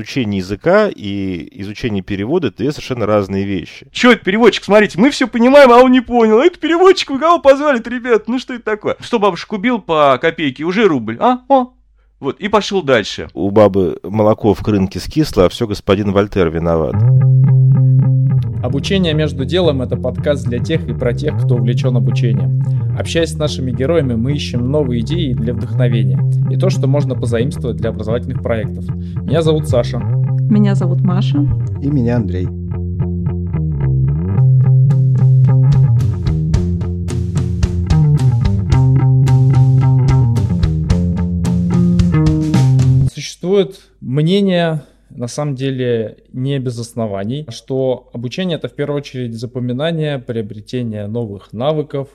изучение языка и изучение перевода — это две совершенно разные вещи. Че это переводчик? Смотрите, мы все понимаем, а он не понял. Это переводчик, вы кого позвали ребят? Ну что это такое? Что бабушка убил по копейке? Уже рубль. А? О, вот, и пошел дальше. У бабы молоко в крынке скисло, а все господин Вольтер виноват. Обучение между делом – это подкаст для тех и про тех, кто увлечен обучением. Общаясь с нашими героями, мы ищем новые идеи для вдохновения и то, что можно позаимствовать для образовательных проектов. Меня зовут Саша. Меня зовут Маша. И меня Андрей. Существует мнение на самом деле не без оснований, что обучение это в первую очередь запоминание, приобретение новых навыков,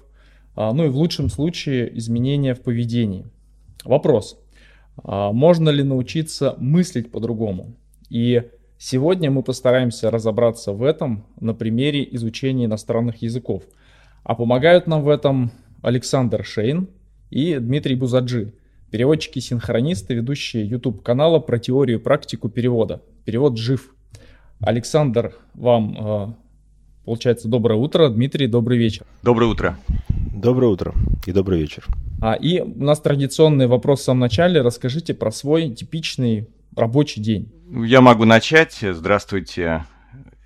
а, ну и в лучшем случае изменения в поведении. Вопрос, а, можно ли научиться мыслить по-другому? И сегодня мы постараемся разобраться в этом на примере изучения иностранных языков. А помогают нам в этом Александр Шейн и Дмитрий Бузаджи – Переводчики-синхронисты, ведущие YouTube-канала про теорию и практику перевода. Перевод жив. Александр, вам, э, получается, доброе утро. Дмитрий, добрый вечер. Доброе утро. Доброе утро и добрый вечер. А, и у нас традиционный вопрос в самом начале. Расскажите про свой типичный рабочий день. Я могу начать. Здравствуйте.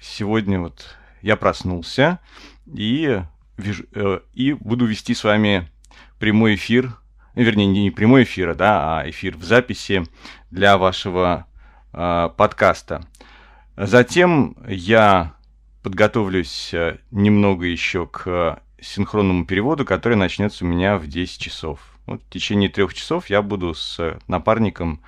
Сегодня вот я проснулся и, э, и буду вести с вами прямой эфир вернее, не прямой эфир, да, а эфир в записи для вашего э, подкаста. Затем я подготовлюсь э, немного еще к синхронному переводу, который начнется у меня в 10 часов. Вот в течение трех часов я буду с напарником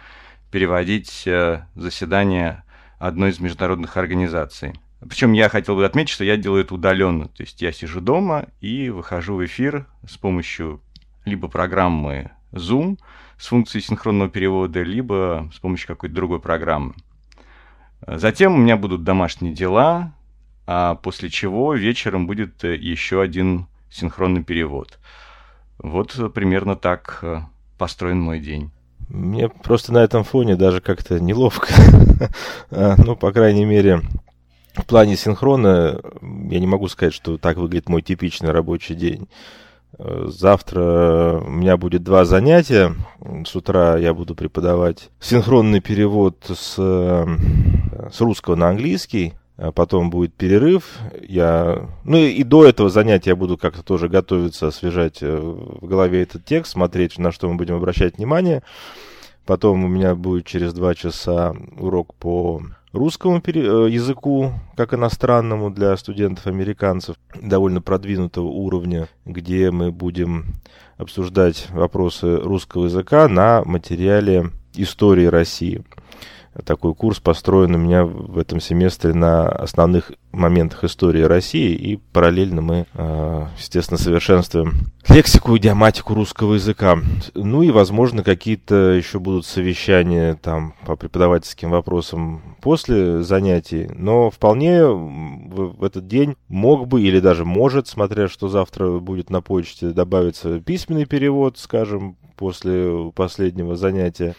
переводить э, заседание одной из международных организаций. Причем я хотел бы отметить, что я делаю это удаленно. То есть я сижу дома и выхожу в эфир с помощью либо программы Zoom с функцией синхронного перевода, либо с помощью какой-то другой программы. Затем у меня будут домашние дела, а после чего вечером будет еще один синхронный перевод. Вот примерно так э, построен мой день. Мне просто на этом фоне даже как-то неловко. А, ну, по крайней мере, в плане синхрона я не могу сказать, что так выглядит мой типичный рабочий день. Завтра у меня будет два занятия. С утра я буду преподавать синхронный перевод с, с русского на английский. А потом будет перерыв. Я... Ну и до этого занятия я буду как-то тоже готовиться, освежать э, в голове этот текст, смотреть, на что мы будем обращать внимание. Потом у меня будет через два часа урок по русскому э, языку, как иностранному для студентов-американцев, довольно продвинутого уровня, где мы будем обсуждать вопросы русского языка на материале истории России такой курс построен у меня в этом семестре на основных моментах истории России, и параллельно мы, а, естественно, совершенствуем лексику и идиоматику русского языка. Ну и, возможно, какие-то еще будут совещания там по преподавательским вопросам после занятий, но вполне в этот день мог бы или даже может, смотря что завтра будет на почте, добавиться письменный перевод, скажем, после последнего занятия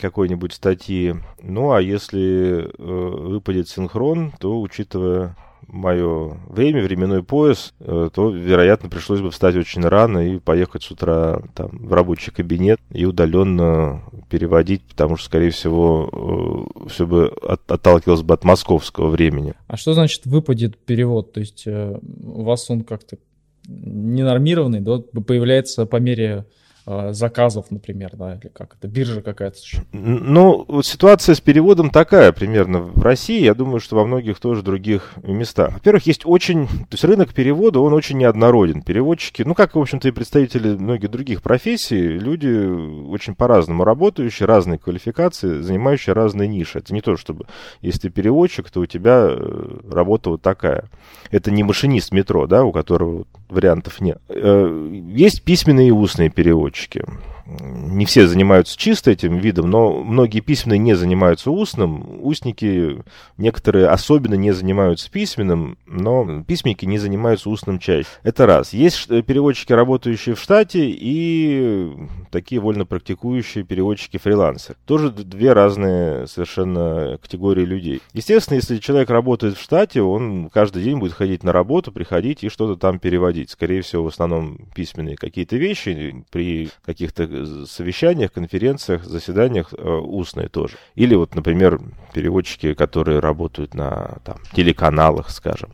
какой-нибудь статьи. Ну, а если э, выпадет синхрон, то, учитывая мое время, временной пояс, э, то, вероятно, пришлось бы встать очень рано и поехать с утра там, в рабочий кабинет и удаленно переводить, потому что, скорее всего, э, все бы от, отталкивалось бы от московского времени. А что значит выпадет перевод? То есть э, у вас он как-то ненормированный, да, появляется по мере заказов, например, да, или как это, биржа какая-то Ну, вот ситуация с переводом такая примерно в России, я думаю, что во многих тоже других местах. Во-первых, есть очень, то есть рынок перевода, он очень неоднороден. Переводчики, ну, как, в общем-то, и представители многих других профессий, люди очень по-разному работающие, разные квалификации, занимающие разные ниши. Это не то, чтобы, если ты переводчик, то у тебя э, работа вот такая. Это не машинист метро, да, у которого вариантов нет. Э, есть письменные и устные переводчики разработчики не все занимаются чисто этим видом, но многие письменные не занимаются устным. Устники, некоторые особенно не занимаются письменным, но письменники не занимаются устным чаще. Это раз. Есть переводчики, работающие в штате, и такие вольно практикующие переводчики-фрилансеры. Тоже две разные совершенно категории людей. Естественно, если человек работает в штате, он каждый день будет ходить на работу, приходить и что-то там переводить. Скорее всего, в основном письменные какие-то вещи, при каких-то совещаниях, конференциях, заседаниях э, устные тоже. Или вот, например, переводчики, которые работают на там, телеканалах, скажем.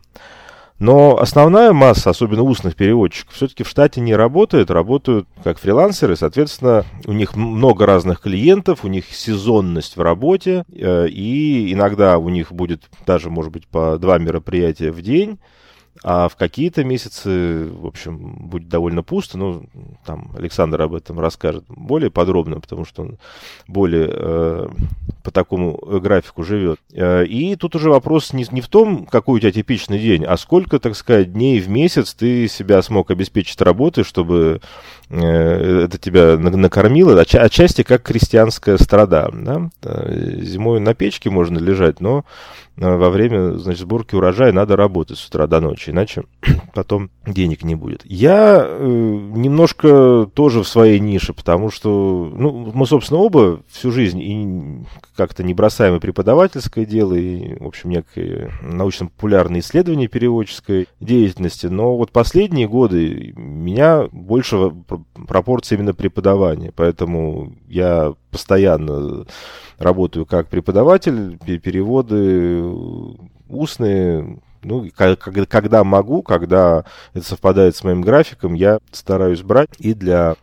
Но основная масса, особенно устных переводчиков, все-таки в штате не работает, работают как фрилансеры, соответственно, у них много разных клиентов, у них сезонность в работе, э, и иногда у них будет даже, может быть, по два мероприятия в день, а в какие-то месяцы, в общем, будет довольно пусто. Ну, там Александр об этом расскажет более подробно, потому что он более э, по такому графику живет. Э, и тут уже вопрос не, не в том, какой у тебя типичный день, а сколько, так сказать, дней в месяц ты себя смог обеспечить работой, чтобы это тебя накормило. Отча отчасти как крестьянская страда. Да? Э, зимой на печке можно лежать, но Э, во время значит, сборки урожая надо работать с утра до ночи, иначе потом денег не будет. Я э, немножко тоже в своей нише, потому что ну, мы, собственно, оба всю жизнь и как-то не бросаем и преподавательское дело, и, в общем, некое научно-популярное исследование переводческой деятельности, но вот последние годы меня больше пропорция именно преподавания, поэтому я постоянно работаю как преподаватель, переводы устные, ну, когда могу, когда это совпадает с моим графиком, я стараюсь брать и для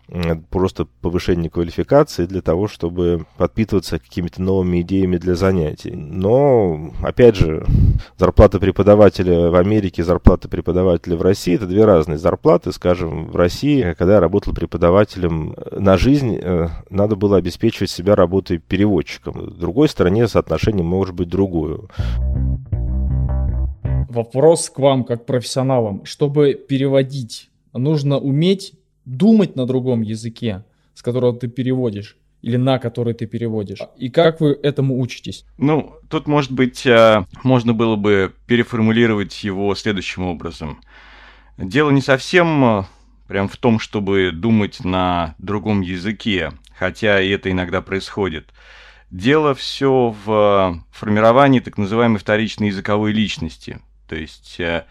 просто повышения квалификации, для того, чтобы подпитываться какими-то новыми идеями для занятий. Но, опять же, зарплата преподавателя в Америке, зарплата преподавателя в России — это две разные зарплаты. Скажем, в России, когда я работал преподавателем на жизнь, э, надо было обеспечивать себя работой переводчиком. В другой стороне соотношение может быть другое. Вопрос к вам, как профессионалам. Чтобы переводить, нужно уметь думать на другом языке, с которого ты переводишь или на который ты переводишь. И как вы этому учитесь? Ну, тут, может быть, э, можно было бы переформулировать его следующим образом. Дело не совсем э, прям в том, чтобы думать на другом языке, хотя и это иногда происходит. Дело все в э, формировании так называемой вторичной языковой личности – то есть э,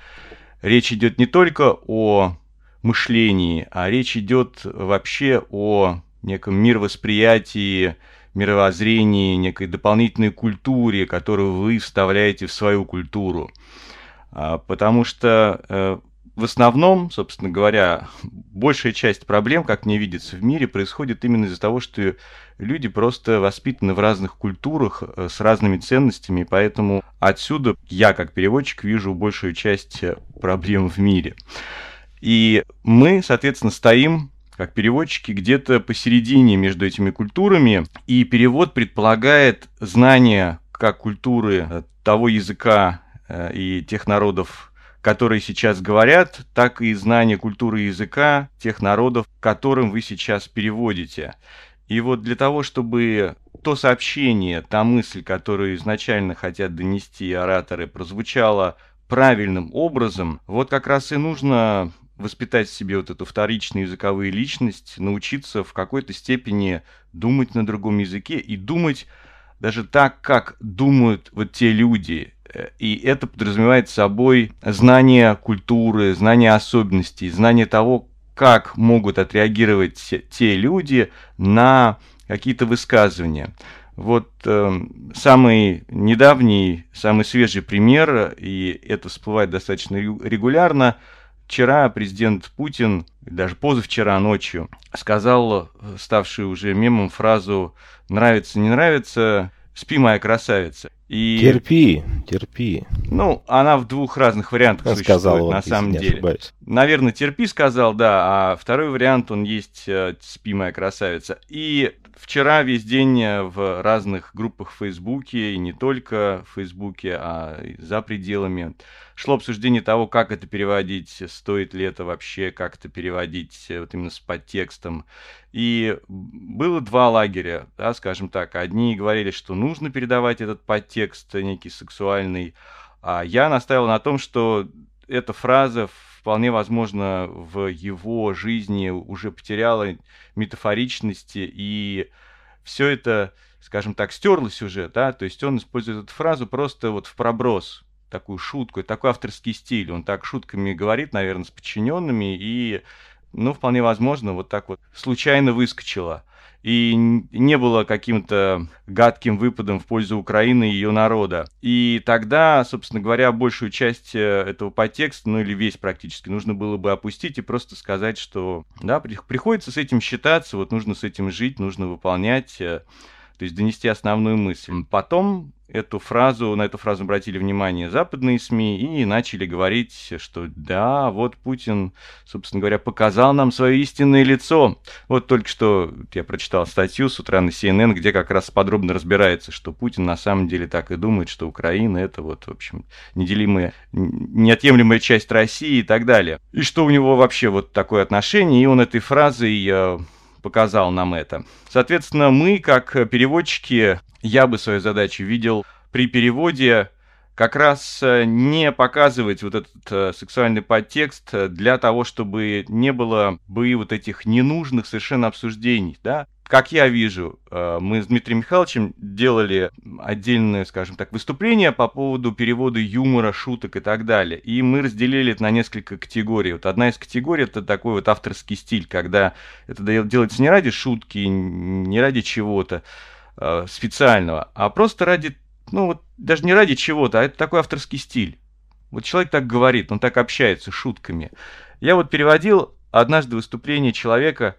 речь идет не только о мышлении, а речь идет вообще о неком мировосприятии, мировоззрении, некой дополнительной культуре, которую вы вставляете в свою культуру. А, потому что э, в основном, собственно говоря, большая часть проблем, как мне видится в мире, происходит именно из-за того, что люди просто воспитаны в разных культурах э, с разными ценностями, поэтому отсюда я, как переводчик, вижу большую часть э, проблем в мире. И мы, соответственно, стоим как переводчики где-то посередине между этими культурами, и перевод предполагает знание как культуры э, того языка и тех народов, которые сейчас говорят, так и знание культуры языка тех народов, которым вы сейчас переводите. И вот для того, чтобы то сообщение, та мысль, которую изначально хотят донести ораторы, прозвучала правильным образом, вот как раз и нужно воспитать в себе вот эту вторичную языковую личность, научиться в какой-то степени думать на другом языке и думать даже так, как думают вот те люди, и это подразумевает собой знание культуры, знание особенностей, знание того, как могут отреагировать те люди на какие-то высказывания. Вот э, самый недавний, самый свежий пример, и это всплывает достаточно регулярно, вчера президент Путин, даже позавчера ночью, сказал ставшую уже мемом фразу «нравится, не нравится, спи, моя красавица». И... Терпи, терпи. Ну, она в двух разных вариантах он существует, сказал, на самом деле. Ошибаюсь. Наверное, терпи сказал, да, а второй вариант, он есть э, «Спи, моя красавица». И вчера весь день э, в разных группах в Фейсбуке, и не только в Фейсбуке, а и за пределами, шло обсуждение того, как это переводить, стоит ли это вообще как-то переводить э, вот именно с подтекстом. И было два лагеря, да, скажем так. Одни говорили, что нужно передавать этот подтекст некий сексуальный, а я настаивал на том, что эта фраза вполне возможно в его жизни уже потеряла метафоричности, и все это, скажем так, стерлось уже, да, то есть он использует эту фразу просто вот в проброс, такую шутку, такой авторский стиль. Он так шутками говорит, наверное, с подчиненными, и, ну, вполне возможно, вот так вот случайно выскочило. И не было каким-то гадким выпадом в пользу Украины и ее народа. И тогда, собственно говоря, большую часть э, этого подтекста, ну или весь практически, нужно было бы опустить и просто сказать, что да, приходится с этим считаться, вот нужно с этим жить, нужно выполнять э, то есть донести основную мысль. Потом эту фразу, на эту фразу обратили внимание западные СМИ и начали говорить, что да, вот Путин, собственно говоря, показал нам свое истинное лицо. Вот только что я прочитал статью с утра на CNN, где как раз подробно разбирается, что Путин на самом деле так и думает, что Украина это вот, в общем, неделимая, неотъемлемая часть России и так далее. И что у него вообще вот такое отношение, и он этой фразой э, показал нам это. Соответственно, мы, как переводчики, я бы свою задачу видел при переводе как раз э, не показывать вот этот э, сексуальный подтекст для того, чтобы не было бы вот этих ненужных совершенно обсуждений, да, как я вижу, э, мы с Дмитрием Михайловичем делали отдельное, скажем так, выступление по поводу перевода юмора, шуток и так далее. И мы разделили это на несколько категорий. Вот одна из категорий это такой вот авторский стиль, когда это делается не ради шутки, не ради чего-то э, специального, а просто ради, ну вот даже не ради чего-то, а это такой авторский стиль. Вот человек так говорит, он так общается шутками. Я вот переводил однажды выступление человека,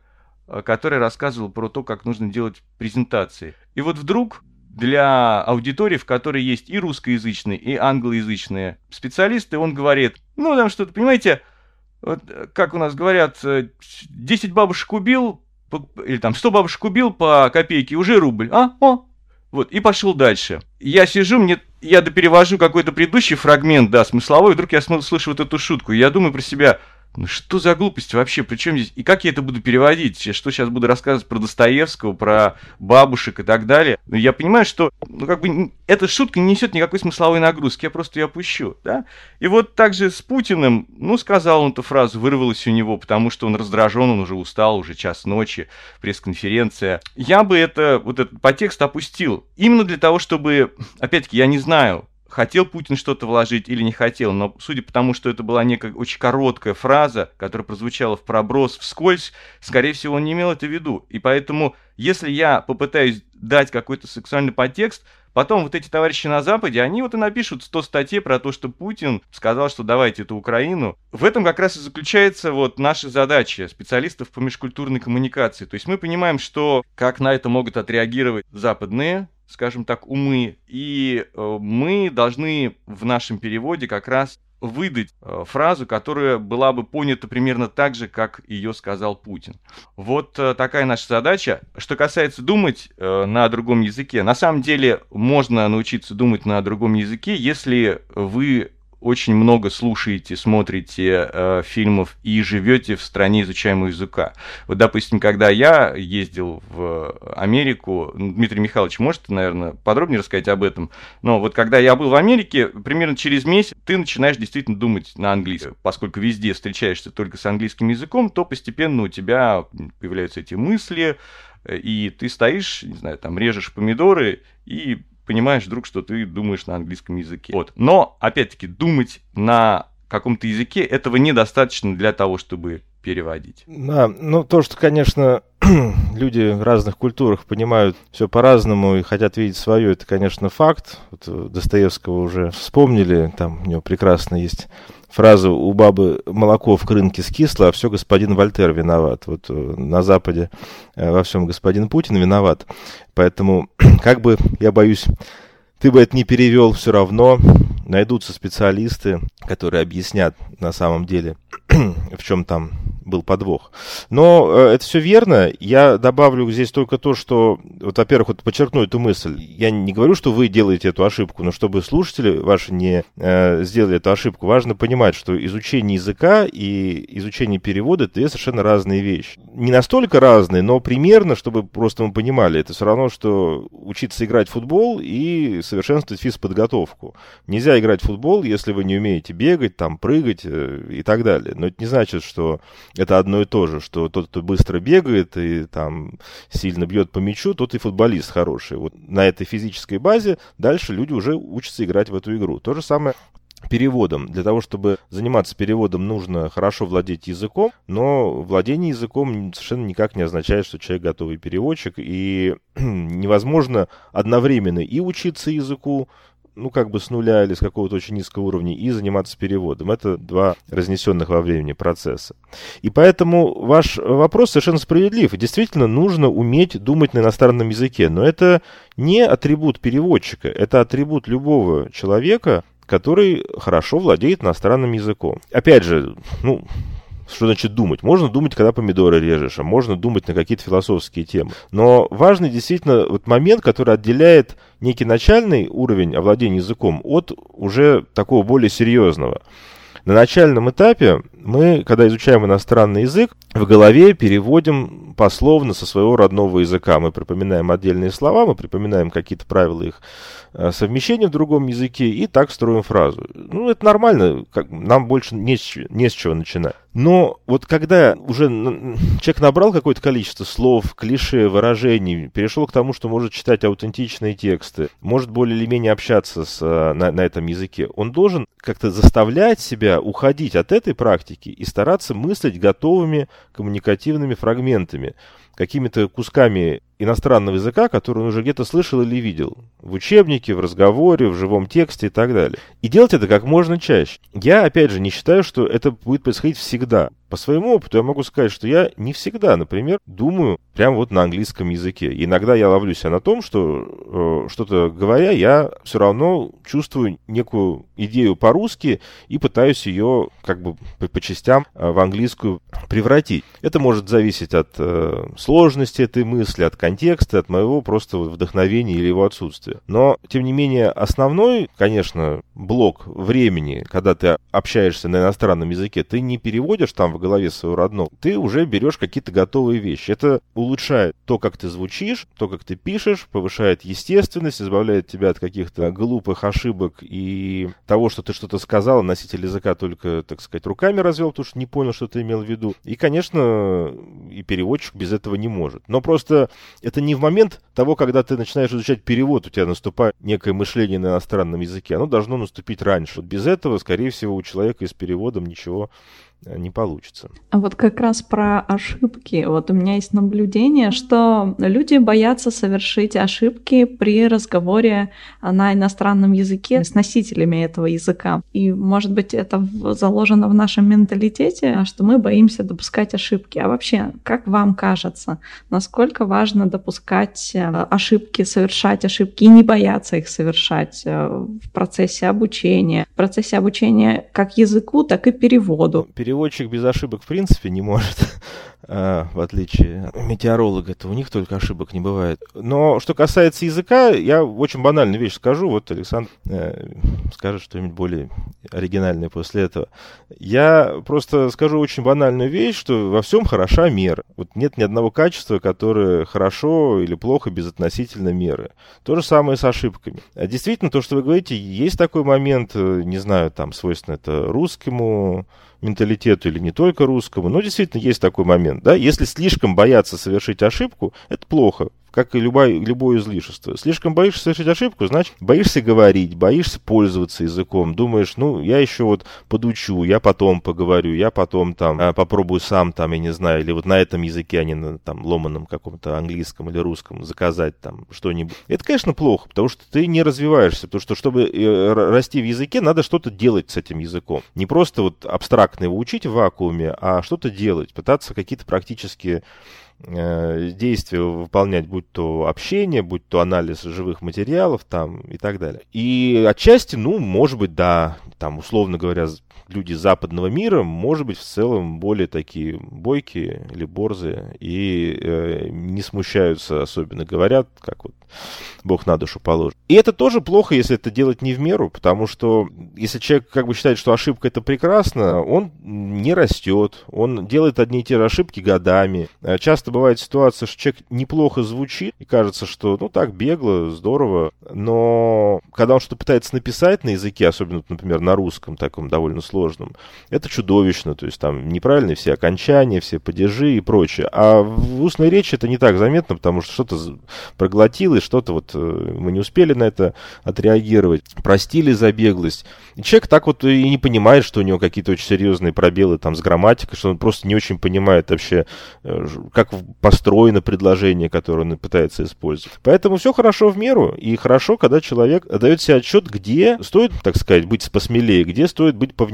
Э, который рассказывал про то, как нужно делать презентации. И вот вдруг для аудитории, в которой есть и русскоязычные, и англоязычные специалисты, он говорит, ну, там что-то, понимаете, вот, как у нас говорят, 10 э, бабушек убил, или там 100 бабушек убил по копейке, уже рубль, а, о, вот, и пошел дальше. Я сижу, мне, я доперевожу какой-то предыдущий фрагмент, да, смысловой, и вдруг я слышу вот эту шутку, и я думаю про себя, ну что за глупость вообще? Причем здесь? И как я это буду переводить? Что сейчас буду рассказывать про Достоевского, про бабушек и так далее? Ну, я понимаю, что ну, как бы эта шутка не несет никакой смысловой нагрузки, я просто ее опущу. Да? И вот также с Путиным, ну, сказал он эту фразу, вырвалась у него, потому что он раздражен, он уже устал, уже час ночи, пресс-конференция. Я бы это, вот этот подтекст опустил. Именно для того, чтобы, опять-таки, я не знаю, хотел Путин что-то вложить или не хотел, но судя по тому, что это была некая очень короткая фраза, которая прозвучала в проброс, вскользь, скорее всего, он не имел это в виду. И поэтому, если я попытаюсь дать какой-то сексуальный подтекст, потом вот эти товарищи на Западе, они вот и напишут 100 статей про то, что Путин сказал, что давайте эту Украину. В этом как раз и заключается вот наша задача специалистов по межкультурной коммуникации. То есть мы понимаем, что как на это могут отреагировать западные скажем так, умы. И э, мы должны в нашем переводе как раз выдать э, фразу, которая была бы понята примерно так же, как ее сказал Путин. Вот э, такая наша задача. Что касается думать на другом языке, на самом деле можно научиться думать на другом языке, если вы очень много слушаете, смотрите э, фильмов и живете в стране изучаемого языка. Вот, допустим, когда я ездил в Америку, Дмитрий Михайлович, может, наверное, подробнее рассказать об этом, но вот когда я был в Америке, примерно через месяц ты начинаешь действительно думать на английском. Поскольку везде встречаешься только с английским языком, то постепенно у тебя появляются эти мысли, э, и ты стоишь, не знаю, там режешь помидоры и понимаешь вдруг, что ты думаешь на английском языке. Вот. Но, опять-таки, думать на каком-то языке этого недостаточно для того, чтобы переводить. Да, ну то, что, конечно, люди в разных культурах понимают все по-разному и хотят видеть свое, это, конечно, факт. Вот э, Достоевского уже вспомнили, там у него прекрасно есть фразу «у бабы молоко в крынке скисло, а все господин Вольтер виноват». Вот э, на Западе э, во всем господин Путин виноват. Поэтому, как бы, я боюсь, ты бы это не перевел все равно, найдутся специалисты, которые объяснят на самом деле, в чем там был подвох. Но э, это все верно. Я добавлю здесь только то, что, вот, во-первых, вот подчеркну эту мысль. Я не говорю, что вы делаете эту ошибку, но чтобы слушатели ваши не э, сделали эту ошибку, важно понимать, что изучение языка и изучение перевода это две совершенно разные вещи. Не настолько разные, но примерно, чтобы просто мы понимали, это все равно, что учиться играть в футбол и совершенствовать физподготовку. Нельзя играть в футбол, если вы не умеете бегать, там, прыгать э, и так далее. Но это не значит, что это одно и то же, что тот, кто быстро бегает и там сильно бьет по мячу, тот и футболист хороший. Вот на этой физической базе дальше люди уже учатся играть в эту игру. То же самое переводом. Для того, чтобы заниматься переводом, нужно хорошо владеть языком, но владение языком совершенно никак не означает, что человек готовый переводчик, и невозможно одновременно и учиться языку, ну, как бы с нуля или с какого-то очень низкого уровня, и заниматься переводом. Это два разнесенных во времени процесса. И поэтому ваш вопрос совершенно справедлив. Действительно, нужно уметь думать на иностранном языке, но это не атрибут переводчика, это атрибут любого человека, который хорошо владеет иностранным языком. Опять же, ну, что значит думать? Можно думать, когда помидоры режешь, а можно думать на какие-то философские темы. Но важный действительно вот момент, который отделяет некий начальный уровень овладения языком от уже такого более серьезного. На начальном этапе мы, когда изучаем иностранный язык, в голове переводим пословно со своего родного языка. Мы припоминаем отдельные слова, мы припоминаем какие-то правила их совмещение в другом языке и так строим фразу. Ну, это нормально, как, нам больше не с, не с чего начинать. Но вот когда уже человек набрал какое-то количество слов, клише, выражений, перешел к тому, что может читать аутентичные тексты, может более или менее общаться с, э, на, на этом языке, он должен как-то заставлять себя уходить от этой практики и стараться мыслить готовыми коммуникативными фрагментами какими-то кусками иностранного языка, который он уже где-то слышал или видел. В учебнике, в разговоре, в живом тексте и так далее. И делать это как можно чаще. Я, опять же, не считаю, что это будет происходить всегда. По своему опыту я могу сказать, что я не всегда, например, думаю прямо вот на английском языке. иногда я ловлю себя на том, что э, что-то говоря, я все равно чувствую некую идею по-русски и пытаюсь ее как бы по, частям э, в английскую превратить. Это может зависеть от э, сложности этой мысли, от контекста, от моего просто вдохновения или его отсутствия. Но, тем не менее, основной, конечно, блок времени, когда ты общаешься на иностранном языке, ты не переводишь там в голове свою родного, ты уже берешь какие-то готовые вещи. Это улучшает то, как ты звучишь, то, как ты пишешь, повышает естественность, избавляет тебя от каких-то глупых ошибок и того, что ты что-то сказал, носитель языка только, так сказать, руками развел, потому что не понял, что ты имел в виду. И, конечно, и переводчик без этого не может. Но просто это не в момент того, когда ты начинаешь изучать перевод, у тебя наступает некое мышление на иностранном языке. Оно должно наступить раньше. Вот без этого, скорее всего, у человека и с переводом ничего не получится. А вот как раз про ошибки. Вот у меня есть наблюдение, что люди боятся совершить ошибки при разговоре на иностранном языке с носителями этого языка. И, может быть, это заложено в нашем менталитете, что мы боимся допускать ошибки. А вообще, как вам кажется, насколько важно допускать э, ошибки, совершать ошибки и не бояться их совершать э, в процессе обучения, в процессе обучения как языку, так и переводу? Переводчик без ошибок в принципе не может, а, в отличие от метеоролога, это у них только ошибок не бывает. Но что касается языка, я очень банальную вещь скажу, вот Александр э, скажет что-нибудь более оригинальное после этого. Я просто скажу очень банальную вещь, что во всем хороша мера. Вот нет ни одного качества, которое хорошо или плохо без относительно меры. То же самое с ошибками. А действительно, то, что вы говорите, есть такой момент, э, не знаю, там свойственно это русскому, менталитету или не только русскому, но действительно есть такой момент, да, если слишком бояться совершить ошибку, это плохо как и любое, любое излишество. Слишком боишься совершить ошибку, значит, боишься говорить, боишься пользоваться языком. Думаешь, ну, я еще вот подучу, я потом поговорю, я потом там а, попробую сам там, я не знаю, или вот на этом языке, а не на там ломаном каком-то английском или русском заказать там что-нибудь. Это, конечно, плохо, потому что ты не развиваешься, потому что, чтобы э, расти в языке, надо что-то делать с этим языком. Не просто вот абстрактно его учить в вакууме, а что-то делать, пытаться какие-то практические действия выполнять, будь то общение, будь то анализ живых материалов там и так далее. И отчасти, ну, может быть, да, там, условно говоря, люди западного мира, может быть, в целом более такие бойкие или борзые и э, не смущаются, особенно говорят, как вот Бог на душу положит. И это тоже плохо, если это делать не в меру, потому что если человек как бы считает, что ошибка это прекрасно, он не растет, он делает одни и те же ошибки годами. Э, часто бывает ситуация, что человек неплохо звучит, и кажется, что ну так бегло, здорово, но когда он что-то пытается написать на языке, особенно, например, на русском, таком довольно сложном, это чудовищно, то есть там неправильные все окончания, все падежи и прочее. А в устной речи это не так заметно, потому что что-то проглотилось, что-то вот э, мы не успели на это отреагировать, простили за беглость. И человек так вот и не понимает, что у него какие-то очень серьезные пробелы там с грамматикой, что он просто не очень понимает вообще, э, как построено предложение, которое он пытается использовать. Поэтому все хорошо в меру, и хорошо, когда человек дает себе отчет, где стоит, так сказать, быть посмелее, где стоит быть повнимательнее.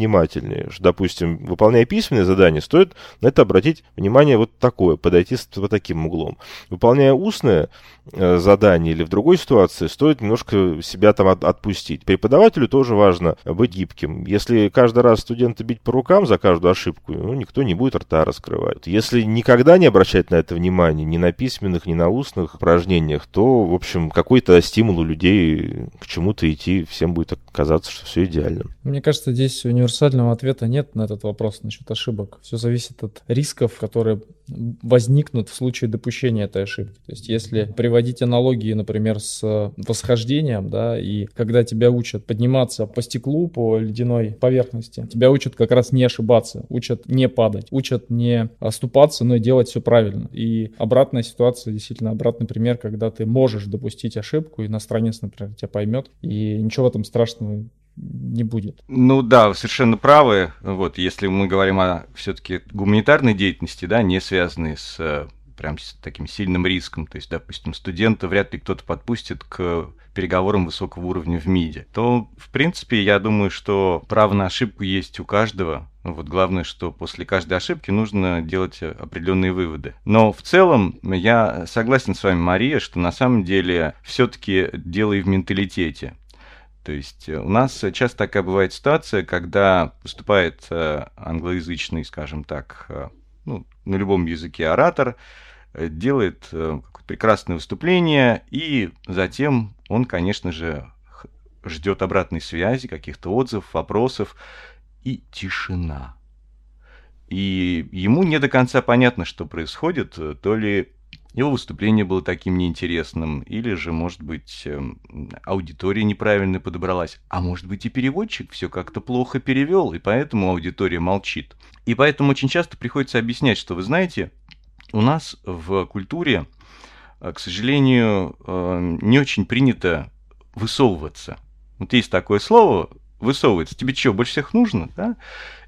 Допустим, выполняя письменное задание, стоит на это обратить внимание вот такое, подойти с вот таким углом. Выполняя устное э, задание или в другой ситуации, стоит немножко себя там от, отпустить. Преподавателю тоже важно быть гибким. Если каждый раз студента бить по рукам за каждую ошибку, ну, никто не будет рта раскрывать. Если никогда не обращать на это внимание, ни на письменных, ни на устных упражнениях, то, в общем, какой-то стимул у людей к чему-то идти, всем будет казаться, что все идеально. Мне кажется, здесь универсального ответа нет на этот вопрос насчет ошибок. Все зависит от рисков, которые возникнут в случае допущения этой ошибки. То есть если приводить аналогии, например, с восхождением, да, и когда тебя учат подниматься по стеклу, по ледяной поверхности, тебя учат как раз не ошибаться, учат не падать, учат не оступаться, но и делать все правильно. И обратная ситуация, действительно обратный пример, когда ты можешь допустить ошибку, иностранец, например, тебя поймет, и ничего в этом страшного не будет. Ну да, совершенно правы. Вот, если мы говорим о все-таки гуманитарной деятельности, да, не связанной с э, прям с таким сильным риском, то есть, допустим, студента вряд ли кто-то подпустит к переговорам высокого уровня в МИДе, то, в принципе, я думаю, что право на ошибку есть у каждого. Вот главное, что после каждой ошибки нужно делать определенные выводы. Но в целом я согласен с вами, Мария, что на самом деле все-таки дело и в менталитете. То есть у нас часто такая бывает ситуация, когда поступает э, англоязычный, скажем так, э, ну, на любом языке оратор, э, делает прекрасное выступление, и затем он, конечно же, ждет обратной связи, каких-то отзывов, вопросов, и тишина. И ему не до конца понятно, что происходит, то ли его выступление было таким неинтересным, или же, может быть, эм, аудитория неправильно подобралась, а может быть и переводчик все как-то плохо перевел, и поэтому аудитория молчит. И поэтому очень часто приходится объяснять, что вы знаете, у нас в культуре, э, к сожалению, э, не очень принято высовываться. Вот есть такое слово высовывается. Тебе что, больше всех нужно? Да?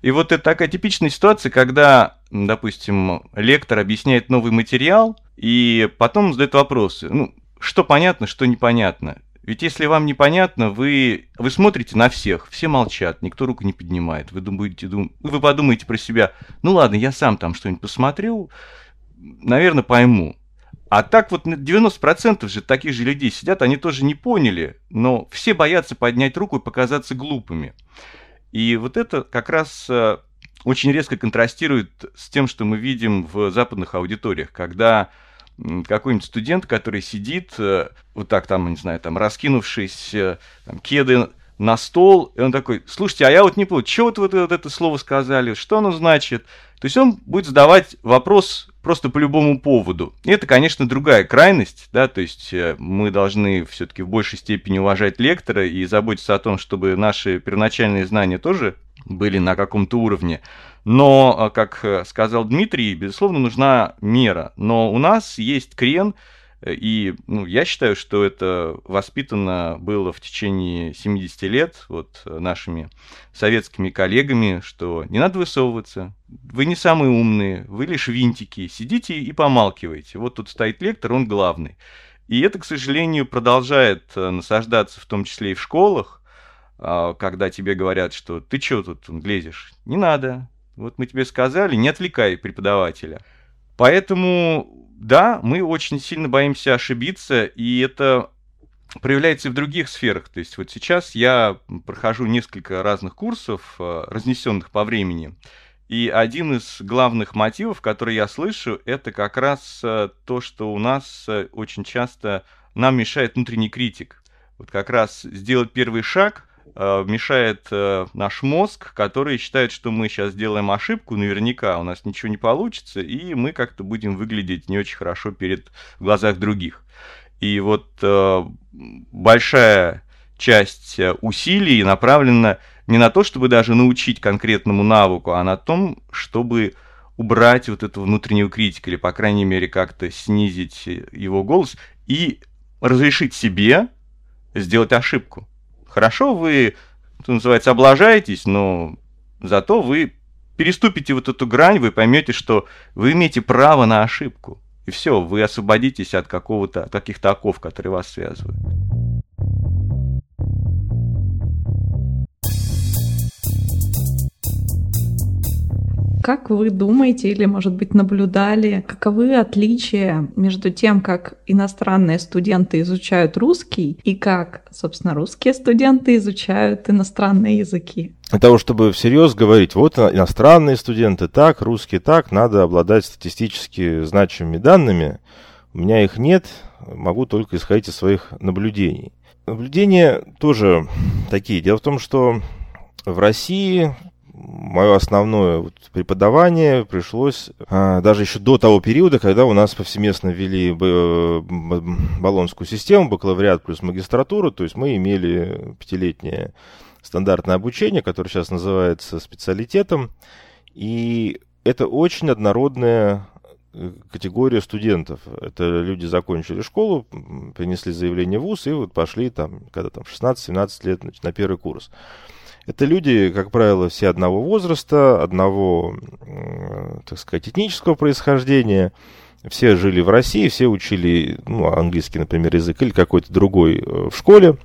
И вот это такая типичная ситуация, когда, допустим, лектор объясняет новый материал, и потом задает вопросы. Ну, что понятно, что непонятно. Ведь если вам непонятно, вы, вы смотрите на всех, все молчат, никто руку не поднимает. Вы, думаете, дум, вы подумаете про себя, ну ладно, я сам там что-нибудь посмотрю, наверное, пойму. А так вот 90% же таких же людей сидят, они тоже не поняли, но все боятся поднять руку и показаться глупыми. И вот это как раз э, очень резко контрастирует с тем, что мы видим в западных аудиториях, когда какой-нибудь студент, который сидит э, вот так там, не знаю, там раскинувшись, э, там, кеды на стол, и он такой, слушайте, а я вот не понял, что вот, вот, это слово сказали, что оно значит? То есть он будет задавать вопрос просто по любому поводу. И это, конечно, другая крайность, да, то есть э, мы должны все-таки в большей степени уважать лектора и заботиться о том, чтобы наши первоначальные знания тоже были на каком-то уровне. Но, а, как э, сказал Дмитрий, безусловно, нужна мера. Но у нас есть крен, э, и ну, я считаю, что это воспитано было в течение 70 лет вот, э, нашими советскими коллегами, что не надо высовываться, вы не самые умные, вы лишь винтики, сидите и помалкиваете. Вот тут стоит лектор, он главный. И это, к сожалению, продолжает насаждаться в том числе и в школах, а, когда тебе говорят, что ты что тут лезешь? Не надо, вот мы тебе сказали, не отвлекай преподавателя. Поэтому да, мы очень сильно боимся ошибиться, и это проявляется и в других сферах. То есть вот сейчас я прохожу несколько разных курсов, э, разнесенных по времени, и один из главных мотивов, который я слышу, это как раз э, то, что у нас э, очень часто нам мешает внутренний критик. Вот как раз сделать первый шаг э, мешает наш мозг, который считает, что мы сейчас делаем ошибку, наверняка у нас ничего не получится, и мы как-то будем выглядеть не очень хорошо перед в глазах других. И вот большая часть усилий направлена не на то, чтобы даже научить конкретному навыку, а на том, чтобы убрать вот эту внутреннюю критику, или, по крайней мере, как-то снизить его голос и разрешить себе сделать ошибку. Хорошо, вы, что называется, облажаетесь, но зато вы переступите вот эту грань, вы поймете, что вы имеете право на ошибку. И все, вы освободитесь от какого-то, от каких-то оков, которые вас связывают. Как вы думаете или, может быть, наблюдали, каковы отличия между тем, как иностранные студенты изучают русский и как, собственно, русские студенты изучают иностранные языки? Для того, чтобы всерьез говорить, вот иностранные студенты так, русские так, надо обладать статистически значимыми данными. У меня их нет, могу только исходить из своих наблюдений. Наблюдения тоже такие. Дело в том, что в России мое основное вот преподавание пришлось а, даже еще до того периода, когда у нас повсеместно ввели баллонскую систему, бакалавриат плюс магистратура, то есть мы имели пятилетнее стандартное обучение, которое сейчас называется специалитетом, и это очень однородная э, категория студентов. Это люди закончили школу, принесли заявление в ВУЗ и вот пошли там, когда там 16-17 лет на первый курс. Это люди, как правило, все одного возраста, одного, так сказать, этнического происхождения. Все жили в России, все учили ну, английский, например, язык или какой-то другой э, в школе.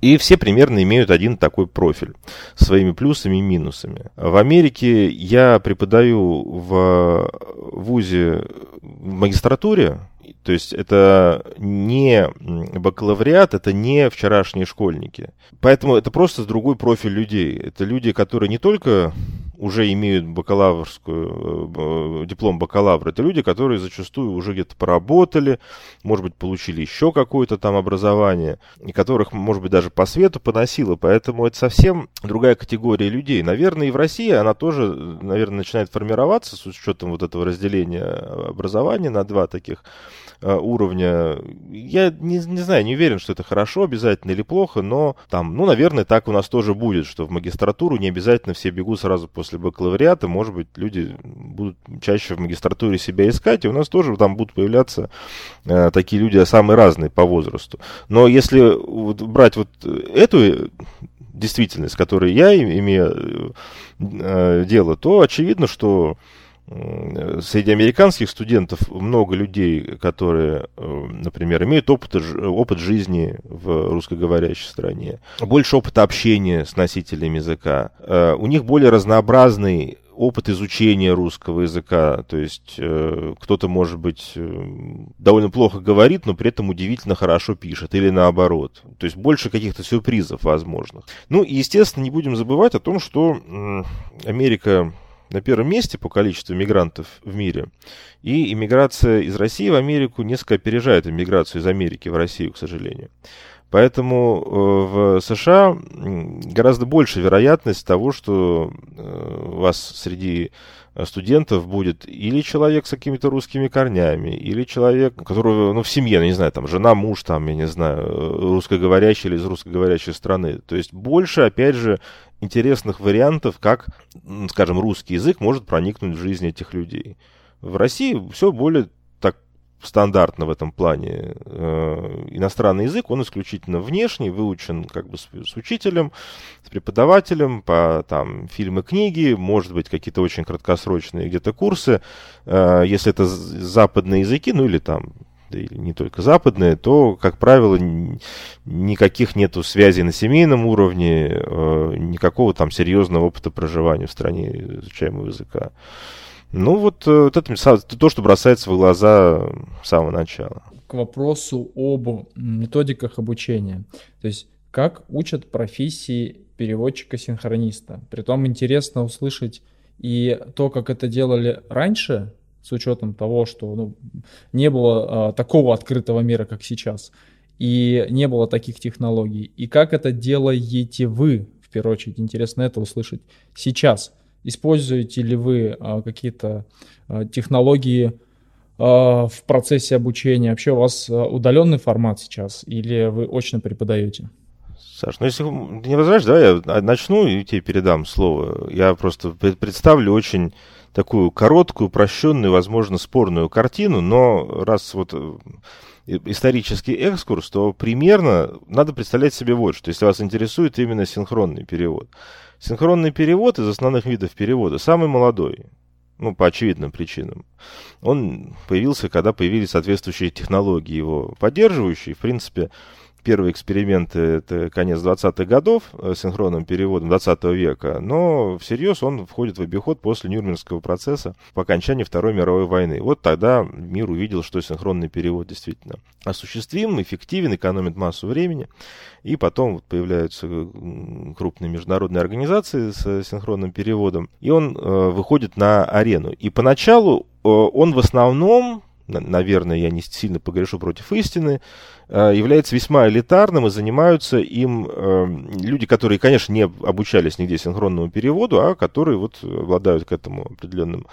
И все примерно имеют один такой профиль, своими плюсами и минусами. В Америке я преподаю в ВУЗе в магистратуре, то есть это не бакалавриат, это не вчерашние школьники. Поэтому это просто другой профиль людей. Это люди, которые не только уже имеют бакалаврскую, э, диплом бакалавра, это люди, которые зачастую уже где-то поработали, может быть, получили еще какое-то там образование, и которых, может быть, даже по свету поносило, поэтому это совсем другая категория людей. Наверное, и в России она тоже, наверное, начинает формироваться с учетом вот этого разделения образования на два таких Э, уровня. Я не, не знаю, не уверен, что это хорошо обязательно или плохо, но там, ну, наверное, так у нас тоже будет, что в магистратуру не обязательно все бегут сразу после бакалавриата, может быть, люди будут чаще в магистратуре себя искать, и у нас тоже там будут появляться э, такие люди самые разные по возрасту. Но если вот брать вот эту действительность, которой я имею э, дело, то очевидно, что среди американских студентов много людей, которые, э, например, имеют опыт, опыт жизни в русскоговорящей стране, больше опыта общения с носителями языка. Э, у них более разнообразный опыт изучения русского языка. То есть э, кто-то, может быть, довольно плохо говорит, но при этом удивительно хорошо пишет, или наоборот. То есть больше каких-то сюрпризов возможных. Ну и, естественно, не будем забывать о том, что Америка на первом месте по количеству мигрантов в мире. И иммиграция из России в Америку несколько опережает иммиграцию из Америки в Россию, к сожалению. Поэтому э, в США гораздо больше вероятность того, что э, у вас среди студентов будет или человек с какими-то русскими корнями, или человек, которого, ну, в семье, ну, не знаю, там, жена, муж, там, я не знаю, русскоговорящий или из русскоговорящей страны. То есть больше, опять же, интересных вариантов, как, скажем, русский язык может проникнуть в жизнь этих людей. В России все более стандартно в этом плане. Э, иностранный язык, он исключительно внешний, выучен как бы с, с учителем, с преподавателем по там фильмы, книги, может быть какие-то очень краткосрочные где-то курсы. Э, если это западные языки, ну или там да или не только западные, то, как правило, никаких нету связей на семейном уровне, э, никакого там серьезного опыта проживания в стране изучаемого языка. Ну, вот, э, вот это то, что бросается в глаза с самого начала. К вопросу об методиках обучения. То есть, как учат профессии переводчика-синхрониста? Притом интересно услышать и то, как это делали раньше, с учетом того, что ну, не было а, такого открытого мира, как сейчас, и не было таких технологий. И как это делаете вы, в первую очередь, интересно это услышать сейчас. Используете ли вы а, какие-то а, технологии а, в процессе обучения? Вообще у вас удаленный формат сейчас или вы очно преподаете? Саш, ну если ты не возражаешь, да, я начну и тебе передам слово. Я просто представлю очень такую короткую, упрощенную, возможно, спорную картину, но раз вот э, исторический экскурс, то примерно надо представлять себе вот что, если вас интересует именно синхронный перевод. Синхронный перевод из основных видов перевода самый молодой, ну, по очевидным причинам. Он появился, когда появились соответствующие технологии его поддерживающие. В принципе, первые эксперименты это конец 20-х годов э, синхронным переводом 20 века, но всерьез он входит в обиход после Нюрнбергского процесса по окончании Второй мировой войны. Вот тогда мир увидел, что синхронный перевод действительно осуществим, эффективен, экономит массу времени. И потом вот появляются крупные международные организации с синхронным переводом, и он э, выходит на арену. И поначалу э, он в основном наверное, я не сильно погрешу против истины, э, является весьма элитарным и занимаются им эм, люди, которые, конечно, не обучались нигде синхронному переводу, а которые вот обладают к этому определенным Э,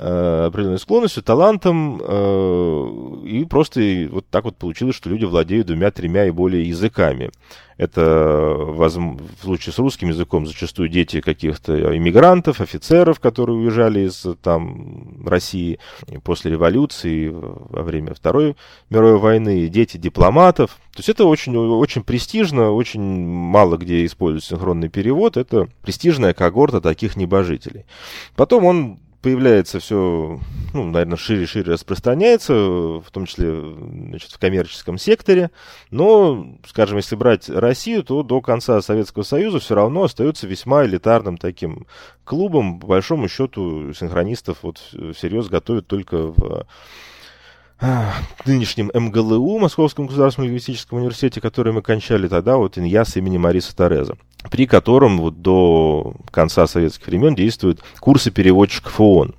определенной склонностью, талантом, э, и просто вот так вот получилось, что люди владеют двумя, тремя и более языками. Это в случае с русским языком зачастую дети каких-то иммигрантов, офицеров, которые уезжали из там, России после революции, во время Второй мировой войны, дети дипломатов. То есть это очень, очень престижно, очень мало где используют синхронный перевод. Это престижная когорта таких небожителей. Потом он появляется все, ну, наверное, шире и шире распространяется, в том числе значит, в коммерческом секторе. Но, скажем, если брать Россию, то до конца Советского Союза все равно остается весьма элитарным таким клубом. По большому счету синхронистов вот всерьез готовят только в нынешнем МГЛУ, Московском государственном лингвистическом университете, который мы кончали тогда, вот ИНЯС имени Мариса Тореза, при котором вот до конца советских времен действуют курсы переводчиков ООН,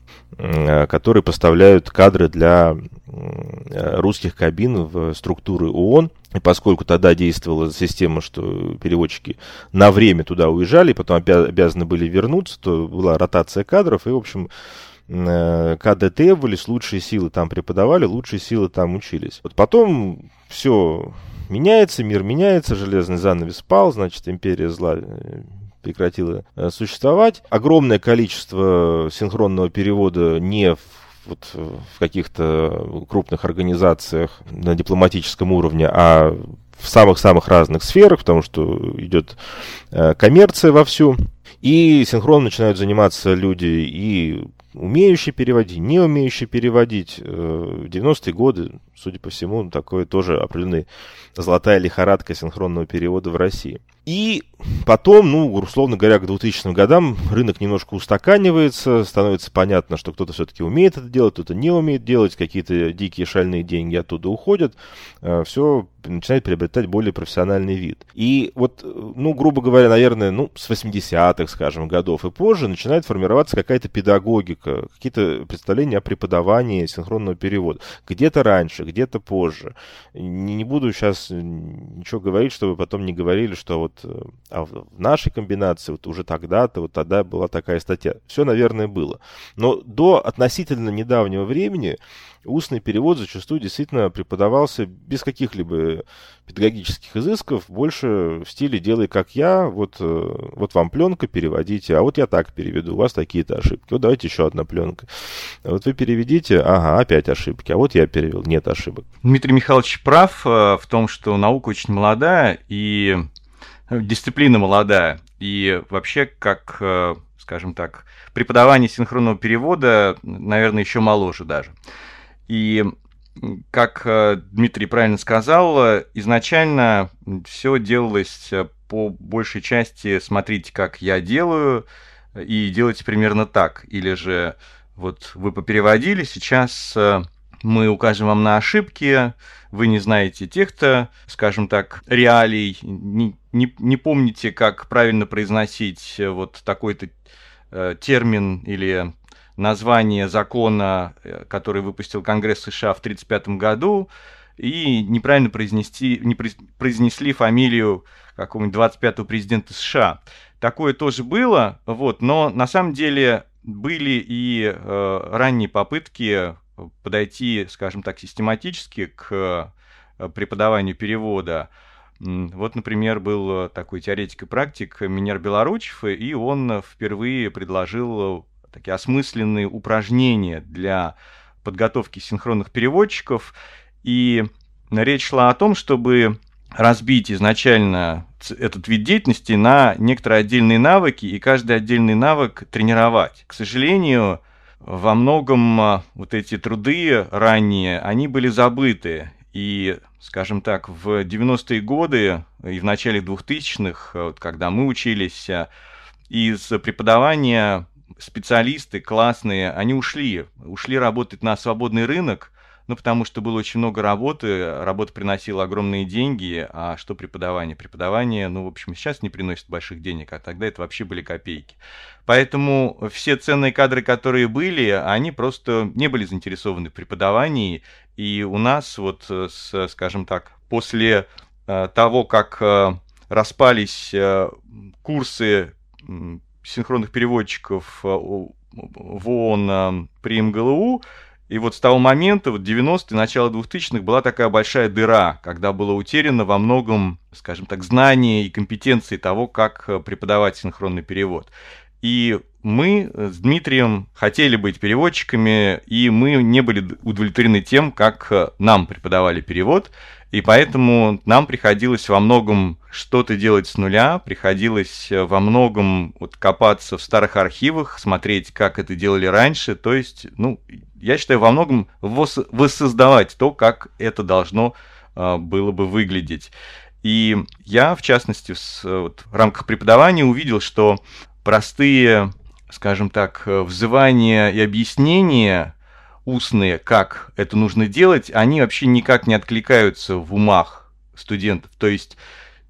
которые поставляют кадры для русских кабин в структуры ООН. И поскольку тогда действовала система, что переводчики на время туда уезжали, потом обязаны были вернуться, то была ротация кадров, и, в общем, Э, КД требовались, лучшие силы там преподавали, лучшие силы там учились. Вот потом все меняется, мир меняется, железный занавес пал, значит, империя зла э, прекратила э, существовать. Огромное количество синхронного перевода не в вот в каких-то крупных организациях на дипломатическом уровне, а в самых-самых разных сферах, потому что идет коммерция вовсю. И синхронно начинают заниматься люди и умеющий переводить, не умеющий переводить. Э, в 90-е годы, судя по всему, такое тоже определенная золотая лихорадка синхронного перевода в России. И потом, ну, условно говоря, к 2000 годам рынок немножко устаканивается, становится понятно, что кто-то все-таки умеет это делать, кто-то не умеет делать, какие-то дикие шальные деньги оттуда уходят, э, все начинает приобретать более профессиональный вид. И вот, ну, грубо говоря, наверное, ну, с 80-х, скажем, годов и позже начинает формироваться какая-то педагогика, какие-то представления о преподавании синхронного перевода. Где-то раньше, где-то позже. Не, не буду сейчас ничего говорить, чтобы потом не говорили, что вот э, а в нашей комбинации вот уже тогда-то, вот тогда была такая статья. Все, наверное, было. Но до относительно недавнего времени устный перевод зачастую действительно преподавался без каких-либо педагогических изысков, больше в стиле «делай как я», вот, э, вот вам пленка, переводите, а вот я так переведу, у вас такие-то ошибки, вот давайте еще одна пленка. Вот вы переведите, ага, опять ошибки, а вот я перевел, нет ошибок. Дмитрий Михайлович прав э, в том, что наука очень молодая, и дисциплина молодая, и вообще, как, э, скажем так, преподавание синхронного перевода, наверное, еще моложе даже. И как э, Дмитрий правильно сказал, изначально все делалось э, по большей части смотрите, как я делаю, и делайте примерно так. Или же вот вы попереводили, сейчас э, мы укажем вам на ошибки, вы не знаете тех-то, скажем так, реалий, не, не, не помните, как правильно произносить э, вот такой-то э, термин или название закона, э, который выпустил Конгресс США в 1935 году, и неправильно произнести, не произнесли фамилию какого-нибудь 25-го президента США. Такое тоже было, вот, но на самом деле были и э, ранние попытки подойти, скажем так, систематически к э, преподаванию перевода. Вот, например, был такой теоретик и практик Минер Белоручев, и он впервые предложил такие осмысленные упражнения для подготовки синхронных переводчиков. И речь шла о том, чтобы разбить изначально этот вид деятельности на некоторые отдельные навыки и каждый отдельный навык тренировать. К сожалению, во многом а, вот эти труды ранние, они были забыты. И, скажем так, в 90-е годы и в начале 2000-х, вот, когда мы учились, а, из преподавания специалисты классные, они ушли, ушли работать на свободный рынок, ну, потому что было очень много работы, работа приносила огромные деньги, а что преподавание? Преподавание, ну, в общем, сейчас не приносит больших денег, а тогда это вообще были копейки. Поэтому все ценные кадры, которые были, они просто не были заинтересованы в преподавании, и у нас вот, с, скажем так, после э, того, как э, распались э, курсы синхронных переводчиков в ООН при МГЛУ, и вот с того момента, вот 90-е, начало 2000-х, была такая большая дыра, когда было утеряно во многом, скажем так, знание и компетенции того, как э, преподавать синхронный перевод. И мы с Дмитрием хотели быть переводчиками, и мы не были удовлетворены тем, как э, нам преподавали перевод. И поэтому нам приходилось во многом что-то делать с нуля, приходилось э, во многом вот копаться в старых архивах, смотреть, как это делали раньше. То есть, ну, я считаю, во многом воссоздавать то, как это должно э, было бы выглядеть. И я, в частности, в, вот, в рамках преподавания увидел, что простые, скажем так, э, взывания и объяснения устные, как это нужно делать, они вообще никак не откликаются в умах студентов. То есть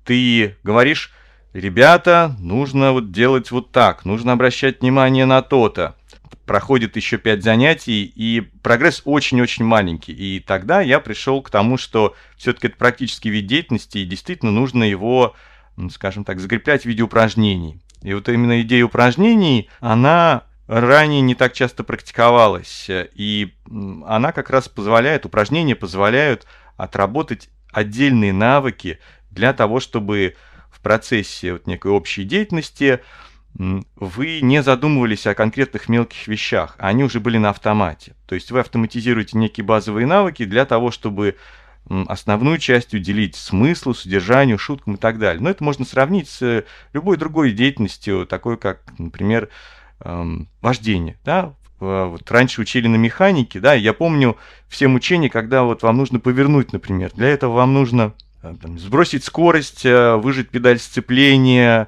ты говоришь, ребята, нужно вот делать вот так, нужно обращать внимание на то-то. Проходит еще пять занятий, и прогресс очень-очень маленький. И тогда я пришел к тому, что все-таки это практический вид деятельности, и действительно нужно его, скажем так, закреплять в виде упражнений. И вот именно идея упражнений, она ранее не так часто практиковалась. И она как раз позволяет, упражнения позволяют отработать отдельные навыки для того, чтобы в процессе вот некой общей деятельности вы не задумывались о конкретных мелких вещах, а они уже были на автомате. То есть вы автоматизируете некие базовые навыки для того, чтобы основную часть уделить смыслу, содержанию, шуткам и так далее. Но это можно сравнить с любой другой деятельностью, такой как, например, эм, вождение, да, вот раньше учили на механике, да, я помню все мучения, когда вот вам нужно повернуть, например, для этого вам нужно э, там, сбросить скорость, э, выжать педаль сцепления,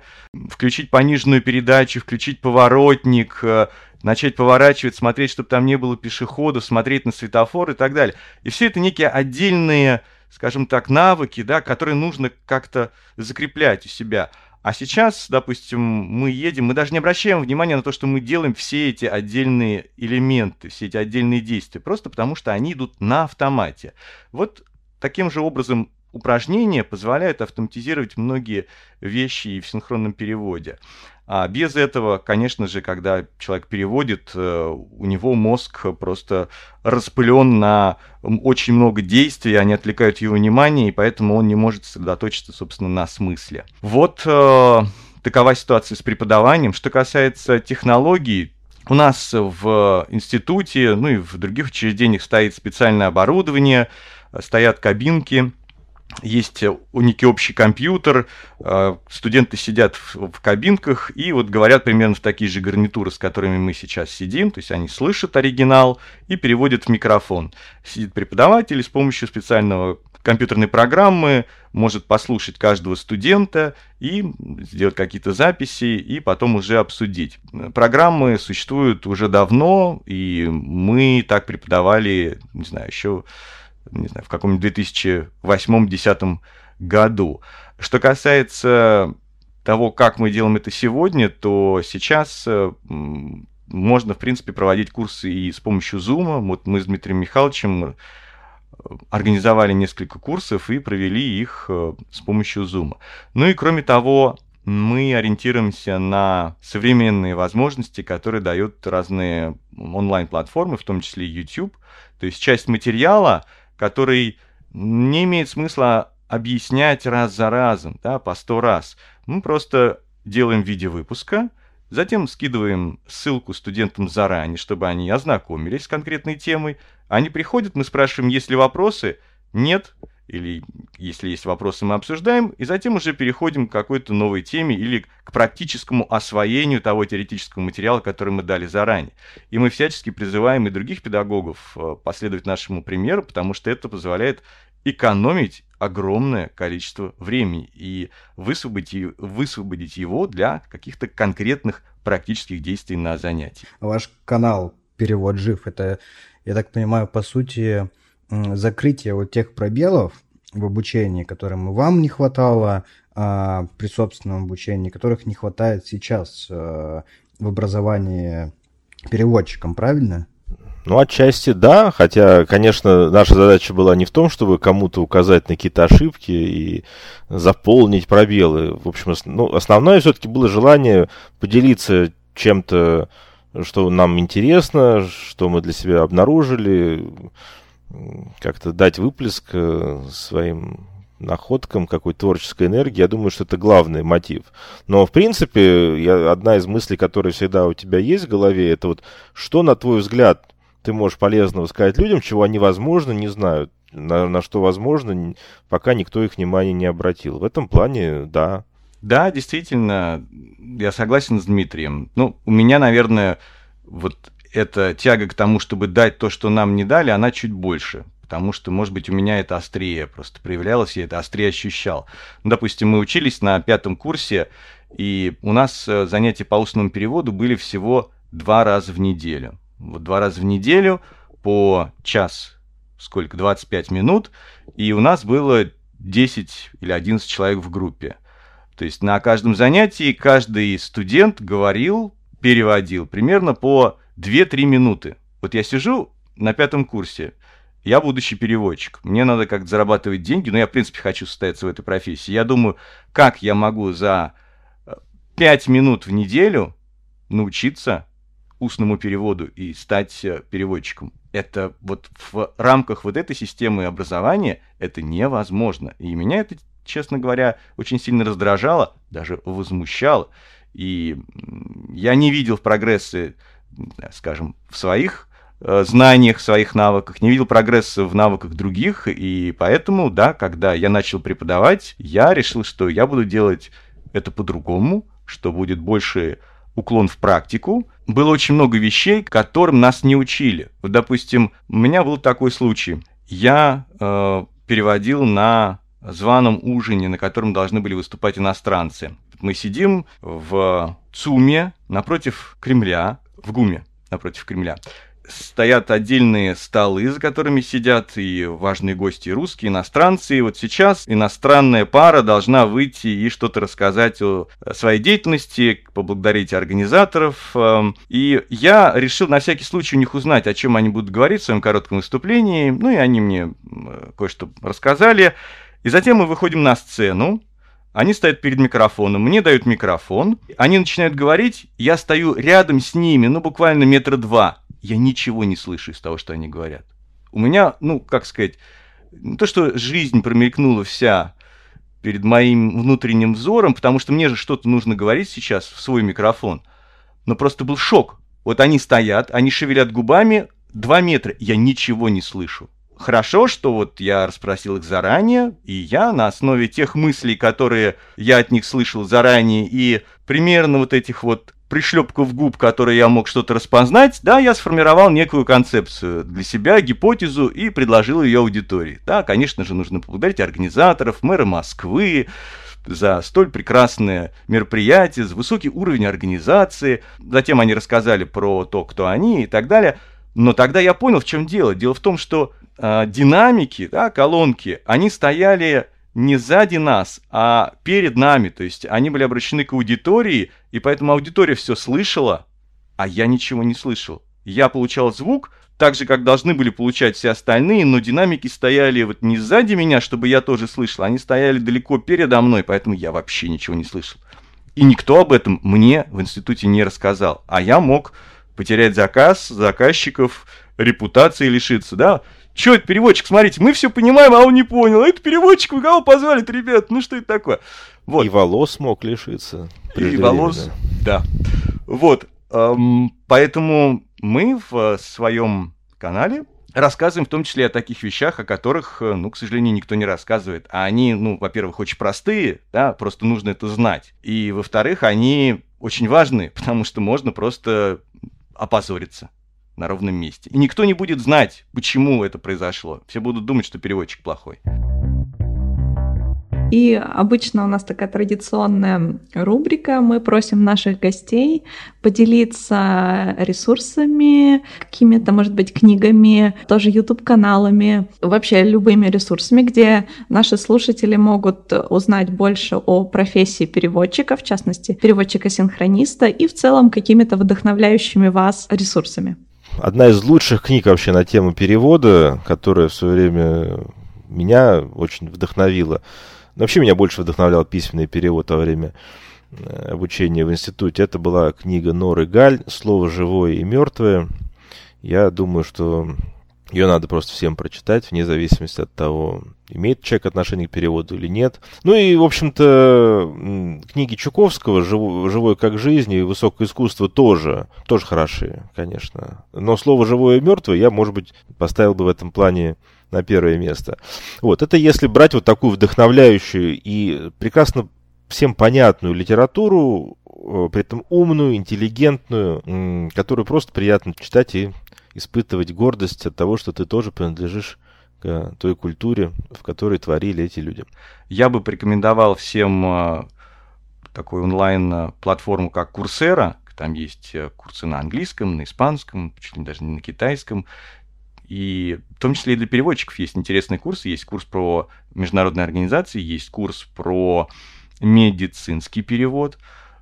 включить пониженную передачу, включить поворотник, э, начать поворачивать, смотреть, чтобы там не было пешеходов, смотреть на светофор и так далее. И все это некие отдельные, скажем так, навыки, да, которые нужно как-то закреплять у себя. А сейчас, допустим, мы едем, мы даже не обращаем внимания на то, что мы делаем все эти отдельные элементы, все эти отдельные действия, просто потому что они идут на автомате. Вот таким же образом упражнения позволяют автоматизировать многие вещи и в синхронном переводе. А без этого, конечно же, когда человек переводит, э, у него мозг просто распылен на очень много действий, они отвлекают его внимание, и поэтому он не может сосредоточиться, собственно, на смысле. Вот э, такова ситуация с преподаванием. Что касается технологий, у нас в институте, ну и в других учреждениях стоит специальное оборудование, стоят кабинки, есть некий общий компьютер, э, студенты сидят в, кабинках и вот говорят примерно в такие же гарнитуры, с которыми мы сейчас сидим, то есть они слышат оригинал и переводят в микрофон. Сидит преподаватель с помощью специального компьютерной программы, может послушать каждого студента и сделать какие-то записи, и потом уже обсудить. Программы существуют уже давно, и мы так преподавали, не знаю, еще не знаю, в каком-нибудь 2008-2010 году. Что касается того, как мы делаем это сегодня, то сейчас э, можно, в принципе, проводить курсы и с помощью Zoom. Вот мы с Дмитрием Михайловичем э, организовали несколько курсов и провели их э, с помощью Zoom. Ну и кроме того, мы ориентируемся на современные возможности, которые дают разные онлайн-платформы, в том числе YouTube. То есть часть материала, который не имеет смысла объяснять раз за разом, да, по сто раз. Мы просто делаем в виде выпуска, затем скидываем ссылку студентам заранее, чтобы они ознакомились с конкретной темой. Они приходят, мы спрашиваем, есть ли вопросы. Нет. Или если есть вопросы, мы обсуждаем, и затем уже переходим к какой-то новой теме или к практическому освоению того теоретического материала, который мы дали заранее. И мы всячески призываем и других педагогов э, последовать нашему примеру, потому что это позволяет экономить огромное количество времени и высвободить, высвободить его для каких-то конкретных практических действий на занятии. Ваш канал «Перевод жив» — это, я так понимаю, по сути, закрытие вот тех пробелов в обучении, которым вам не хватало а, при собственном обучении, которых не хватает сейчас а, в образовании переводчиком, правильно? Ну, отчасти да, хотя, конечно, наша задача была не в том, чтобы кому-то указать на какие-то ошибки и заполнить пробелы. В общем, ну, основное все-таки было желание поделиться чем-то, что нам интересно, что мы для себя обнаружили, как-то дать выплеск э, своим находкам, какой творческой энергии, я думаю, что это главный мотив. Но, в принципе, я, одна из мыслей, которая всегда у тебя есть в голове, это вот, что, на твой взгляд, ты можешь полезного сказать людям, чего они, возможно, не знают, на, на что, возможно, пока никто их внимания не обратил. В этом плане, да. Да, действительно, я согласен с Дмитрием. Ну, у меня, наверное, вот эта тяга к тому, чтобы дать то, что нам не дали, она чуть больше. Потому что, может быть, у меня это острее просто проявлялось, я это острее ощущал. Ну, допустим, мы учились на пятом курсе, и у нас э, занятия по устному переводу были всего два раза в неделю вот два раза в неделю по час, сколько, 25 минут, и у нас было 10 или 11 человек в группе. То есть на каждом занятии каждый студент говорил, переводил примерно по 2-3 минуты. Вот я сижу на пятом курсе, я будущий переводчик, мне надо как-то зарабатывать деньги, но я, в принципе, хочу состояться в этой профессии. Я думаю, как я могу за 5 минут в неделю научиться устному переводу и стать э, переводчиком. Это вот в рамках вот этой системы образования это невозможно. И меня это, честно говоря, очень сильно раздражало, даже возмущало. И я не видел прогресса, скажем, в своих э, знаниях, своих навыках, не видел прогресса в навыках других, и поэтому, да, когда я начал преподавать, я решил, что я буду делать это по-другому, что будет больше уклон в практику. Было очень много вещей, которым нас не учили. Вот, допустим, у меня был такой случай. Я э, переводил на званом ужине, на котором должны были выступать иностранцы. Мы сидим в ЦУМе напротив Кремля, в ГУМе напротив Кремля стоят отдельные столы, за которыми сидят и важные гости, и русские, иностранцы. И вот сейчас иностранная пара должна выйти и что-то рассказать о своей деятельности, поблагодарить организаторов. Эм, и я решил на всякий случай у них узнать, о чем они будут говорить в своем коротком выступлении. Ну и они мне кое-что рассказали. И затем мы выходим на сцену, они стоят перед микрофоном, мне дают микрофон, они начинают говорить, я стою рядом с ними, ну буквально метра два, я ничего не слышу из того, что они говорят. У меня, ну, как сказать, не то, что жизнь промелькнула вся перед моим внутренним взором, потому что мне же что-то нужно говорить сейчас в свой микрофон, но просто был шок. Вот они стоят, они шевелят губами, два метра, я ничего не слышу. Хорошо, что вот я расспросил их заранее, и я на основе тех мыслей, которые я от них слышал заранее, и примерно вот этих вот пришлепков губ, которые я мог что-то распознать, да, я сформировал некую концепцию для себя, гипотезу и предложил ее аудитории. Да, конечно же, нужно поблагодарить организаторов, мэра Москвы, за столь прекрасное мероприятие, за высокий уровень организации. Затем они рассказали про то, кто они и так далее. Но тогда я понял, в чем дело. Дело в том, что э, динамики, да, колонки, они стояли не сзади нас, а перед нами. То есть они были обращены к аудитории, и поэтому аудитория все слышала, а я ничего не слышал. Я получал звук, так же, как должны были получать все остальные, но динамики стояли вот не сзади меня, чтобы я тоже слышал, они стояли далеко передо мной, поэтому я вообще ничего не слышал. И никто об этом мне в институте не рассказал. А я мог потерять заказ, заказчиков, репутации лишиться, да? Че это переводчик? Смотрите, мы все понимаем, а он не понял. Это переводчик, вы кого позвали ребят? Ну что это такое? Вот. И волос мог лишиться. И волос, да. Вот. Эм, поэтому мы в своем канале рассказываем в том числе о таких вещах, о которых, э, ну, к сожалению, никто не рассказывает. А они, ну, во-первых, очень простые, да, просто нужно это знать. И, во-вторых, они очень важны, потому что можно просто опозориться на ровном месте. И никто не будет знать, почему это произошло. Все будут думать, что переводчик плохой. И обычно у нас такая традиционная рубрика. Мы просим наших гостей поделиться ресурсами, какими-то, может быть, книгами, тоже YouTube-каналами, вообще любыми ресурсами, где наши слушатели могут узнать больше о профессии переводчика, в частности, переводчика-синхрониста, и в целом какими-то вдохновляющими вас ресурсами. Одна из лучших книг вообще на тему перевода, которая в свое время меня очень вдохновила, Вообще меня больше вдохновлял письменный перевод во время э, обучения в институте. Это была книга Норы Галь «Слово живое и мертвое». Я думаю, что ее надо просто всем прочитать, вне зависимости от того, имеет человек отношение к переводу или нет. Ну и, в общем-то, книги Чуковского «Живое как жизнь» и «Высокое искусство» тоже, тоже хороши, конечно. Но слово «живое и мертвое» я, может быть, поставил бы в этом плане на первое место. Вот, это если брать вот такую вдохновляющую и прекрасно всем понятную литературу, э, при этом умную, интеллигентную, которую просто приятно читать и испытывать гордость от того, что ты тоже принадлежишь к той культуре, в которой творили эти люди. Я бы порекомендовал всем э, такую онлайн-платформу, как Курсера. Там есть э, курсы на английском, на испанском, чуть ли даже не на китайском. И в том числе и для переводчиков есть интересные курсы. Есть курс про международные организации, есть курс про медицинский перевод.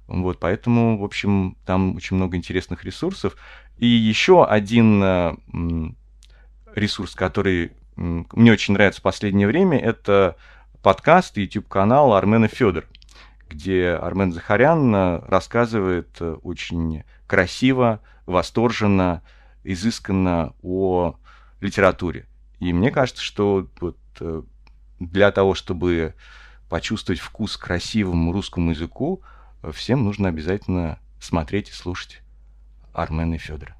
Вот, поэтому, в общем, там очень много интересных ресурсов. И еще один э, ресурс, который мне очень нравится в последнее время, это подкаст и YouTube-канал Армена Федор, где Армен Захарян э, рассказывает э, очень красиво, восторженно, изысканно о литературе. И мне кажется, что вот э, для того, чтобы почувствовать вкус к красивому русскому языку, всем нужно обязательно смотреть и слушать Армена Федора.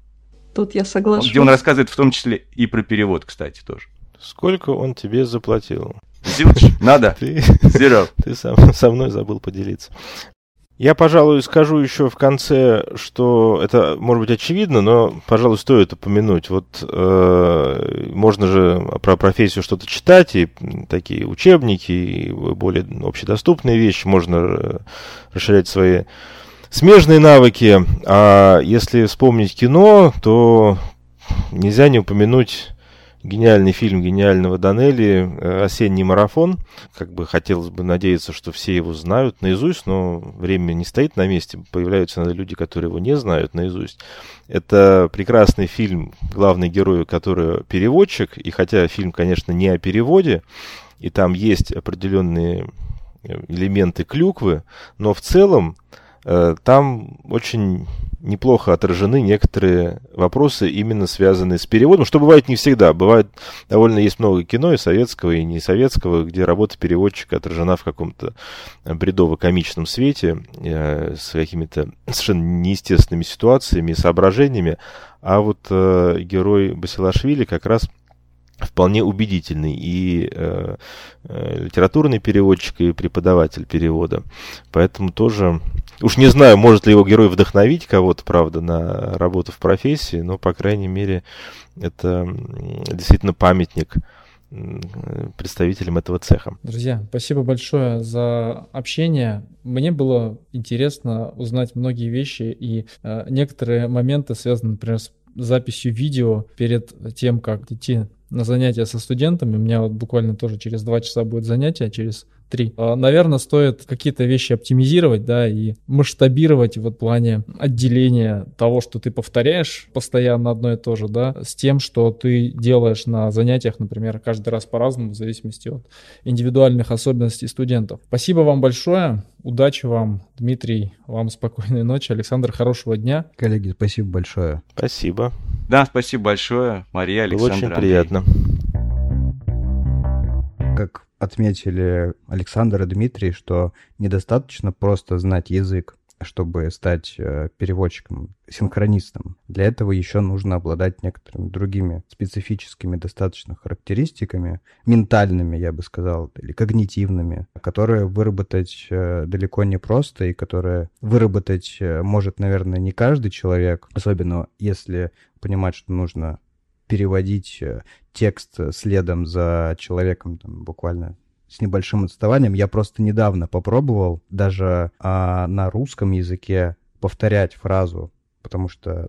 Тут я соглашусь. Где он рассказывает в том числе и про перевод, кстати, тоже. Сколько он тебе заплатил? Надо. Ты, Zero. ты сам, со мной забыл поделиться. Я, пожалуй, скажу еще в конце, что это, может быть, очевидно, но, пожалуй, стоит упомянуть. Вот э, можно же про профессию что-то читать, и такие учебники, и более общедоступные вещи, можно расширять свои смежные навыки. А если вспомнить кино, то нельзя не упомянуть гениальный фильм гениального Данелли э, «Осенний марафон». Как бы хотелось бы надеяться, что все его знают наизусть, но время не стоит на месте. Появляются иногда люди, которые его не знают наизусть. Это прекрасный фильм, главный герой, который переводчик. И хотя фильм, конечно, не о переводе, и там есть определенные э, элементы клюквы, но в целом э, там очень неплохо отражены некоторые вопросы, именно связанные с переводом, что бывает не всегда. Бывает довольно есть много кино и советского, и не советского, где работа переводчика отражена в каком-то бредово-комичном свете, э, с какими-то совершенно неестественными ситуациями и соображениями. А вот э, герой Басилашвили как раз вполне убедительный и э, э, литературный переводчик, и преподаватель перевода. Поэтому тоже Уж не знаю, может ли его герой вдохновить кого-то, правда, на работу в профессии, но, по крайней мере, это действительно памятник представителям этого цеха. Друзья, спасибо большое за общение. Мне было интересно узнать многие вещи и э, некоторые моменты связаны, например, с записью видео перед тем, как идти на занятия со студентами. У меня вот буквально тоже через два часа будет занятие, через 3. А, Наверное, стоит какие-то вещи оптимизировать, да, и масштабировать в плане отделения того, что ты повторяешь постоянно одно и то же, да, с тем, что ты делаешь на занятиях, например, каждый раз по-разному, в зависимости от индивидуальных особенностей студентов. Спасибо вам большое. Удачи вам, Дмитрий. Вам спокойной ночи. Александр, хорошего дня. Коллеги, спасибо большое. Спасибо. Да, спасибо большое, Мария, Александр. Было очень Андрей. приятно. Как отметили Александр и Дмитрий, что недостаточно просто знать язык, чтобы стать э, переводчиком, синхронистом. Для этого еще нужно обладать некоторыми другими специфическими достаточно характеристиками, ментальными, я бы сказал, или когнитивными, которые выработать э, далеко не просто и которые выработать э, может, наверное, не каждый человек, особенно если понимать, что нужно переводить э, текст следом за человеком там, буквально с небольшим отставанием. Я просто недавно попробовал даже а, на русском языке повторять фразу, потому что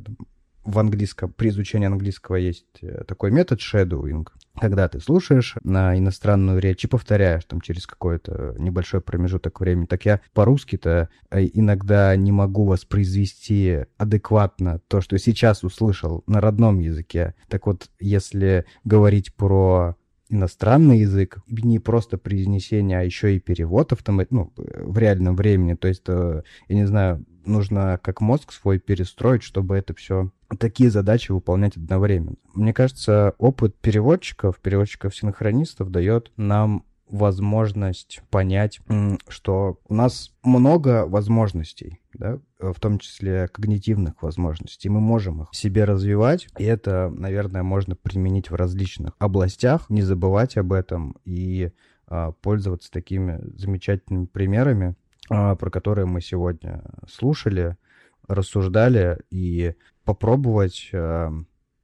в английском, при изучении английского есть э, такой метод shadowing, когда ты слушаешь на иностранную речь и повторяешь там через какой-то небольшой промежуток времени. Так я по-русски-то э, иногда не могу воспроизвести адекватно то, что сейчас услышал на родном языке. Так вот, если говорить про иностранный язык, не просто произнесение, а еще и перевод автомат, ну, в реальном времени. То есть, э, я не знаю, нужно как мозг свой перестроить, чтобы это все такие задачи выполнять одновременно. Мне кажется, опыт переводчиков, переводчиков-синхронистов дает нам возможность понять, что у нас много возможностей, да, в том числе когнитивных возможностей. Мы можем их себе развивать, и это, наверное, можно применить в различных областях, не забывать об этом и а, пользоваться такими замечательными примерами, а, про которые мы сегодня слушали, рассуждали, и попробовать, а,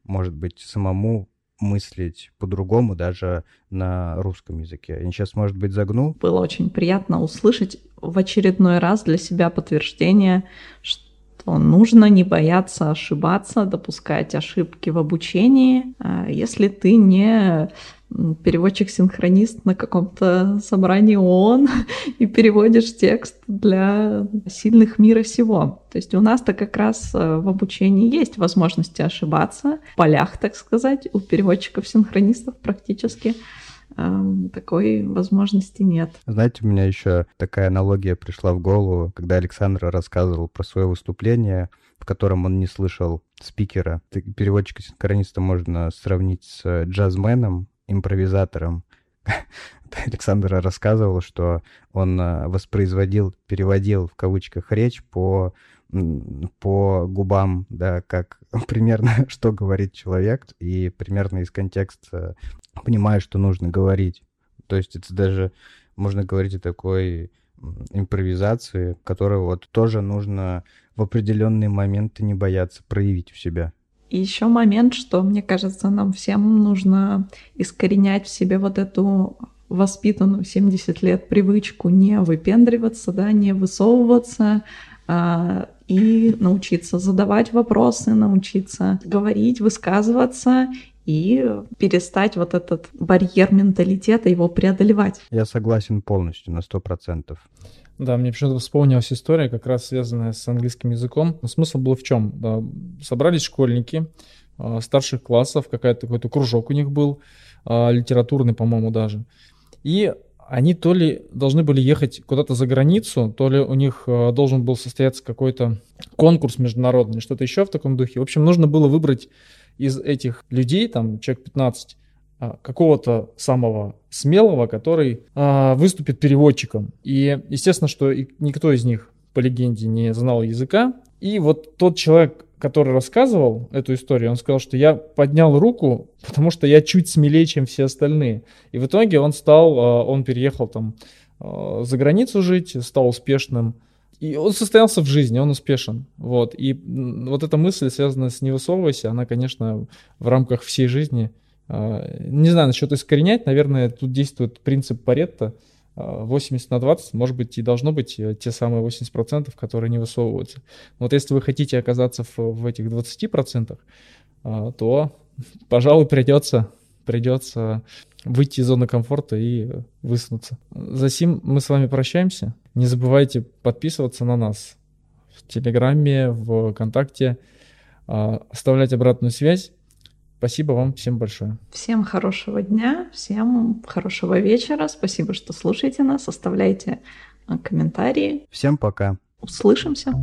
может быть, самому мыслить по-другому даже на русском языке. Я сейчас, может быть, загну. Было очень приятно услышать в очередной раз для себя подтверждение, что нужно не бояться ошибаться, допускать ошибки в обучении, а если ты не переводчик-синхронист на каком-то собрании ООН и переводишь текст для сильных мира всего. То есть у нас-то как раз э, в обучении есть возможности ошибаться, в полях, так сказать, у переводчиков-синхронистов практически эм, такой возможности нет. Знаете, у меня еще такая аналогия пришла в голову, когда Александр рассказывал про свое выступление, в котором он не слышал спикера. Переводчика-синхрониста можно сравнить с джазменом, импровизатором. Александр рассказывал, что он э, воспроизводил, переводил в кавычках речь по, по губам, да, как примерно что говорит человек, и примерно из контекста понимаю, что нужно говорить. То есть это даже можно говорить о такой импровизации, которую вот тоже нужно в определенные моменты не бояться проявить в себя. И еще момент, что, мне кажется, нам всем нужно искоренять в себе вот эту воспитанную 70 лет привычку не выпендриваться, да, не высовываться, а, и научиться задавать вопросы, научиться говорить, высказываться и перестать вот этот барьер менталитета его преодолевать. Я согласен полностью на сто процентов. Да, мне почему-то вспомнилась история, как раз связанная с английским языком. Смысл был в чем? Да, собрались школьники э, старших классов, какая-то, какой-то кружок у них был, э, литературный, по-моему, даже. И они то ли должны были ехать куда-то за границу, то ли у них э, должен был состояться какой-то конкурс международный, что-то еще в таком духе. В общем, нужно было выбрать из этих людей, там, человек 15, а, какого-то самого смелого, который а, выступит переводчиком. И естественно, что никто из них по легенде не знал языка. И вот тот человек, который рассказывал эту историю, он сказал, что я поднял руку, потому что я чуть смелее, чем все остальные. И в итоге он стал, а, он переехал там за границу жить, стал успешным и он состоялся в жизни, он успешен. Вот. И вот эта мысль, связанная с «не высовывайся», она, конечно, в рамках всей жизни, а, не знаю, насчет искоренять, наверное, тут действует принцип Паретта, 80 на 20, может быть, и должно быть э, те самые 80%, которые не высовываются. Вот если вы хотите оказаться в, в этих 20%, а, то, пожалуй, придется, придется выйти из зоны комфорта и высунуться. За сим мы с вами прощаемся. Не забывайте подписываться на нас в Телеграме, в ВКонтакте, а, оставлять обратную связь. Спасибо вам всем большое. Всем хорошего дня, всем хорошего вечера. Спасибо, что слушаете нас, оставляйте а, комментарии. Всем пока. Услышимся.